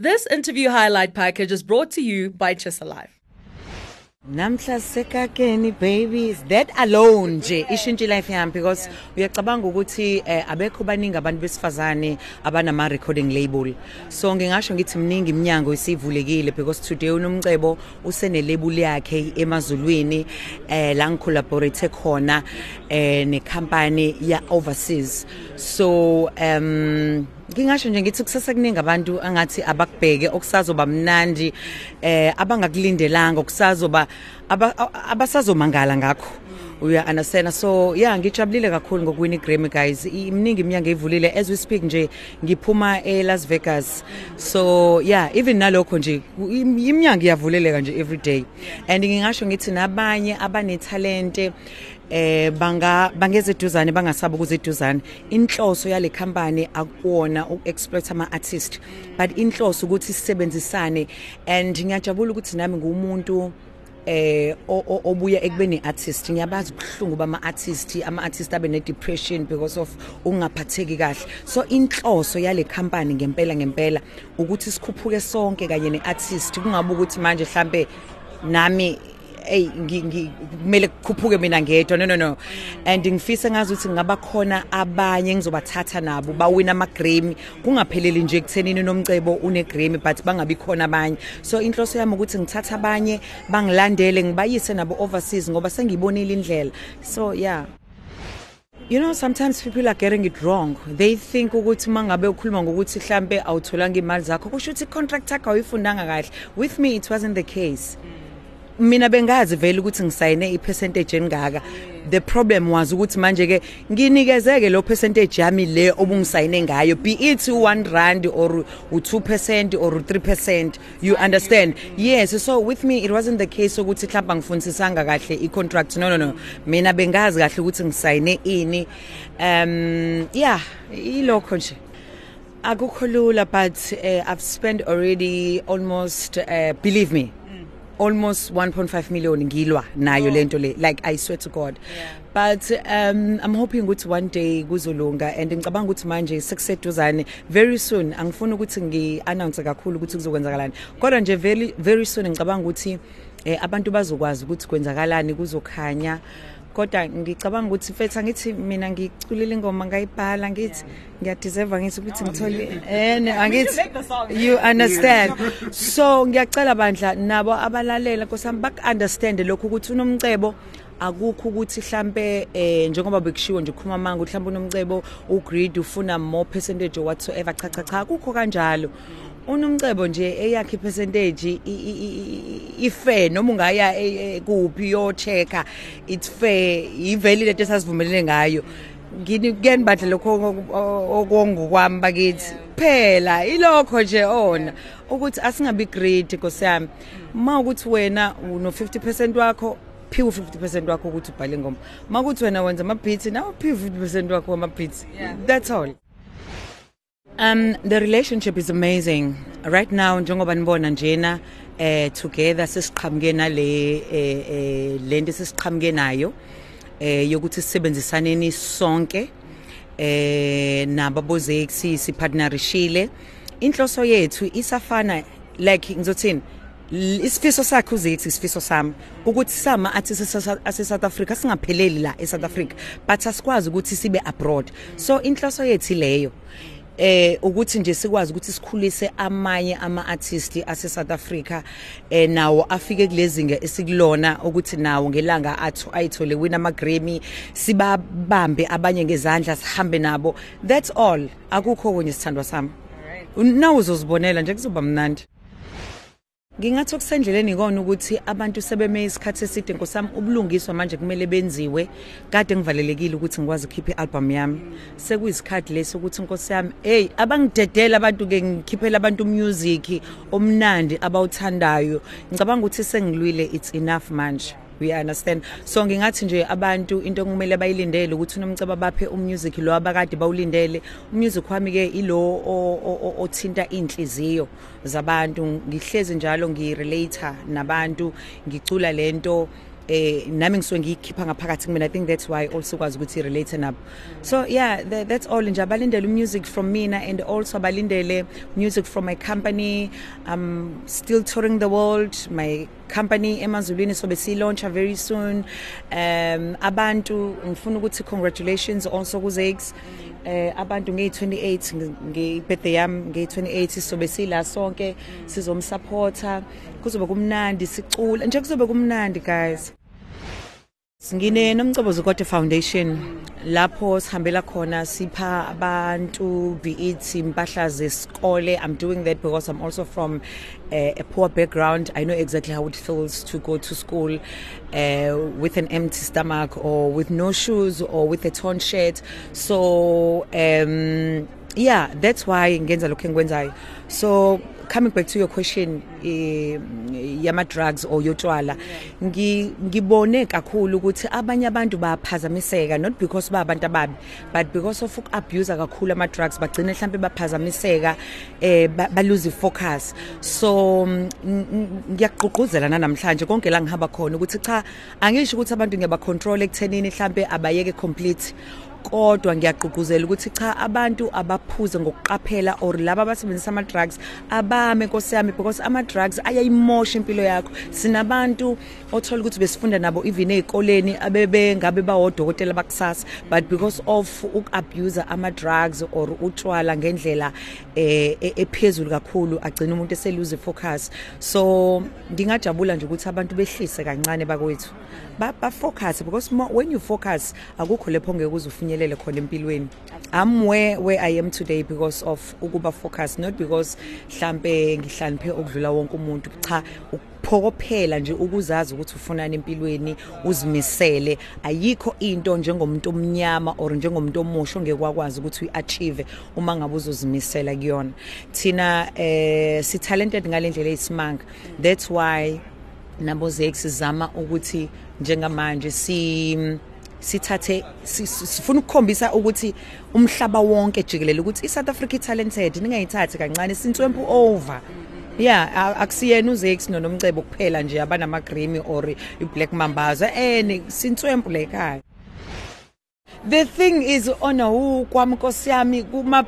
This interview highlight package is brought to you by Chisalive. Namhla sekakeni baby that alone nje? Ishintshe life yami because uyacabanga ukuthi eh, abekho baningi abantu besifazane abanama recording label. So ngingasho ngithi mningi iminyango isivulekile because today unomcebo usene label yakhe emazulwini eh la ngicollaborate khona eh ne company ya overseas so um Ngingasho nje ngithi kusasa kuningi abantu angathi abakubheke okusazoba mnandi eh abangakulindelanga okusazoba abasazomangala ngakho. Uya understand so yeah ngijabulile kakhulu ngokuwina iGrammy guys. Iminingi iminyango evulile as we speak nje ngiphuma eLas Vegas. So yeah even nalokho nje iminyango iyavuleleka nje every day. And ngingasho ngithi nabanye abane talente eh banga bangeze eduzane bangasaba ukuze eduzane. Inhloso yale company akuwona ukuexploit ama artist but inhloso ukuthi sisebenzisane. And ngiyajabula ukuthi nami ngumuntu eh obuya ekubeni artist ngiyabazi kuhlungu bama artist ama artist abe ne depression because of ungaphatheki kahle. So inhloso yale company ngempela ngempela ukuthi sikhuphuke sonke kanye ne artist kungabe ukuthi manje mhlambe nami hey kumele kukhuphuke mina ngedwa no no no and ngifisa ngazi ukuthi ngaba khona abanye ngizobathatha nabo bawina ama Grammy kungapheleli nje ekuthenini nomcebo une Grammy but bangabi khona abanye so inhloso yami ukuthi ngithatha abanye bangilandele ngibayise nabo overseas ngoba sengibonile indlela so yeah You know sometimes people are getting it wrong. They think ukuthi mangabe ukhuluma ngokuthi mhlambe awutholanga imali zakho kusho ukuthi contract yakho awuyifundanga kahle. With me it wasn't the case. Mm. Mina bengazi vele ukuthi ngisayine ipercentage engaka. The problem was ukuthi manje ke nginikezeke lo percentage yami le obungisayine ngayo be it 1 rand or u2% or u3% you understand? Yes so with me it wasn't the case ukuthi mhlawumbe ngifundisanga kahle i contract no no no. Mina bengazi kahle ukuthi ngisayine ini. Um yeah ilokho nje. Akukho lula but uh, i've spent already almost uh, believe me almost 1.5 million ngilwa nayo oh. lento le like i swear to god yeah. but um i'm hoping ukuthi one day kuzolunga and ngicabanga ukuthi manje sekuseduzane very soon angifuni ukuthi ngi announce kakhulu ukuthi kuzokwenzakalani kodwa nje very very soon ngicabanga ukuthi eh, abantu bazokwazi ukuthi kwenzakalani kuzokhanya kodwa ngicabanga ukuthi mfethu angithi mina ngiculile ingoma ngayibhala ngithi ngiyadeserve ngithi ukuthi ngithole ene angithi you understand. So ngiyacela bandla nabo abalalela nkosami bak understand lokho ukuthi unomcebo akukho ukuthi mhlambe eh njengoba bekushiwo nje ukhuluma manga mhlambe unomcebo ugreed ufuna more percentage whatsoever cha cha cha akukho kanjalo. Unomcebo nje eyakhe percentage ifair noma ungaya e, e, kuphi yo checka it's fair iveli lento esasivumelene ngayo. Ngini kuyani badle lokho okongo kwami bakithi phela ilokho nje ona ukuthi asingabi great nkosiyami ma ukuthi wena uno 50% wakho phiwe 50% wakho ukuthi ubhale ingoma makuthi wena wenza ama beats nawo phiwe 50% wakho ama beats that's all. Um the relationship is amazing. Right now njengoba nibona njena eh together sesiqhamuke nale eh, eh lento sesiqhamuke nayo eh yokuthi sisebenzisaneni sonke eh nababozexi sipartnerishile. Inhloso yethu isafana like ngizothini isifiso sakhe uzethi isifiso sami ukuthi sama athi ase South Africa singapheleli la e South Africa but asikwazi ukuthi sibe abroad so inhloso yethu leyo eh ukuthi nje sikwazi ukuthi sikhulise amanye ama artists ase South Africa eh nawo afike kulezinga esikulona ukuthi nawo ngelanga athu ayithole win ama Grammy sibabambe abanye ngezandla sihambe nabo. That's all. Akukho kunye sithandwa sami. Nawo uzozibonela nje kuzoba mnandi. Ngingathi okusendleleni ikona ukuthi abantu sebeme isikhathi eside nkosami ubulungiswa manje kumele benziwe kade ngivalelekile ukuthi ngikwazi ukukhipha ialbum yami. Sekuyisikhathi leso ukuthi inkosi yami hey abangidedela abantu ke ngikhiphela abantu music omnandi abawuthandayo. Ngicabanga ukuthi sengilwile it's enough manje. We understand. So ngingathi nje abantu into kumele bayilindele ukuthi unomceba baphe umusic lo abakade bawulindele. Umusic wami ke ilo othinta inhliziyo zabantu. Ngihlezi njalo ngirelater nabantu ngicula lento eh nami ngisuke ngiyikhipha ngaphakathi kumina. I think that's why also kwazi ukuthi relate nabo. So yeah that, that's all nje. Abalindele music from mina and also abalindele music from my company. I'm still touring the world. My company emazulwini so besilauncha very soon. Um abantu ngifuna ukuthi congratulations also ku Zakes eh abantu nge28 ngebirthday yami nge28 so besila sonke sizomsupporta. Kuzobe kumnandi sicula nje kuzobe kumnandi guys Ngine nomcobozo kodwa foundation lapho sihambela khona sipha abantu be it impahla zesikole. I'm doing that because I'm also from uh, a poor background. I know exactly how it feels to go to school uh, with an empty stomach or with no shoes or with a torn shirt. So um yeah that's why ngenza lokho engikwenzayo. So coming back to your question eh yama drugs or yotshwala ngibone kakhulu ukuthi abanye abantu baphazamiseka not because ba abantu ababi but because of abuse kakhulu ama drugs bagcina mhlambe baphazamiseka eh ba lose focus so ngiyaqhuquzela namhlanje konke la ngihamba khona ukuthi cha angisho ukuthi abantu ngiyaba control ekuthenini mhlambe abayeke complete kodwa ngiyaqhuquzela ukuthi cha abantu abaphuze ngokuqaphela or laba abasebenzisa ama drugs abame nkosi yami because ama drugs ayayimosha impilo yakho. Sinabantu othola ukuthi besifunda nabo even ezikoleni abebe ngabe bawodokotela bakusasa but because of ukabuse ama drugs or utshwala ngendlela eh ephezulu kakhulu agcina umuntu eseluze focus so ngingajabula nje ukuthi abantu behlise kancane bakwethu. Ba, ba focus because more, when you focus akukho lepho ngeke uzufinyelele khona empilweni. I'm where where i am today because of ukuba focus not because mhlambe ngihlaniphe okudlula wonke umuntu. Cha ukuphokophela nje ukuzazi ukuthi ufunani empilweni uzimisele. Ayikho into njengomuntu omnyama or njengomuntu omusha ongeke wakwazi ukuthi uachieve uma ngabe uzozimisela kuyona. Thina eh si talented ngalendlela eyisimanga. That's why nabo zex sizama ukuthi njengamanje si sithathe sifuna ukukhombisa ukuthi umhlaba wonke jikelele ukuthi iSouth Africa talented ningayithathi kancane sintswempu over. Yeah akusiyena uzex nonomcebo kuphela nje abanama Grammy or iBlack Mambaza eh sintswempu le ekhaya. The thing is ona ukwami nkosiyami kuma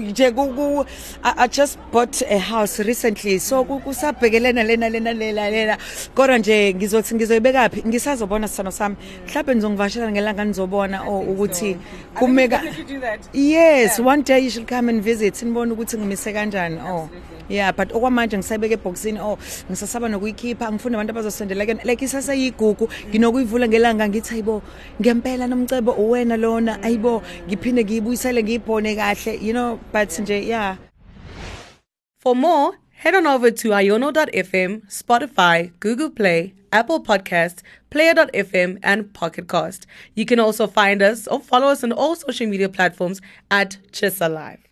nje ku I just bought a house recently. So kusabhekelena lena lena lela lela kodwa nje ngizothi ngizoyibeka phi? Ngisazobona sithano sami. Mhlawumbe ngizongivashela ngelanga nizobona oh ukuthi kumeka yes one day you should come and visit. Nibone ukuthi ngimise kanjani oh yeah but okwamanje ngisayibeka eboxini oh ngisasaba nokuyikhipha ngifuna abantu abazosendela ke like isaseyigugu nginokuyivula ngelanga ngithi ayibo ngempela nomcebo uwena lona. Ayibo ngiphinde ngiyibuyisele ngiyibhone kahle. You know but nje yeah For more, head on over to iono.fm, Spotify, Google Play, Apple Podcast, Player.fm, and Pocket Cast. You can also find us or follow us on all social media platforms at Chissa Live.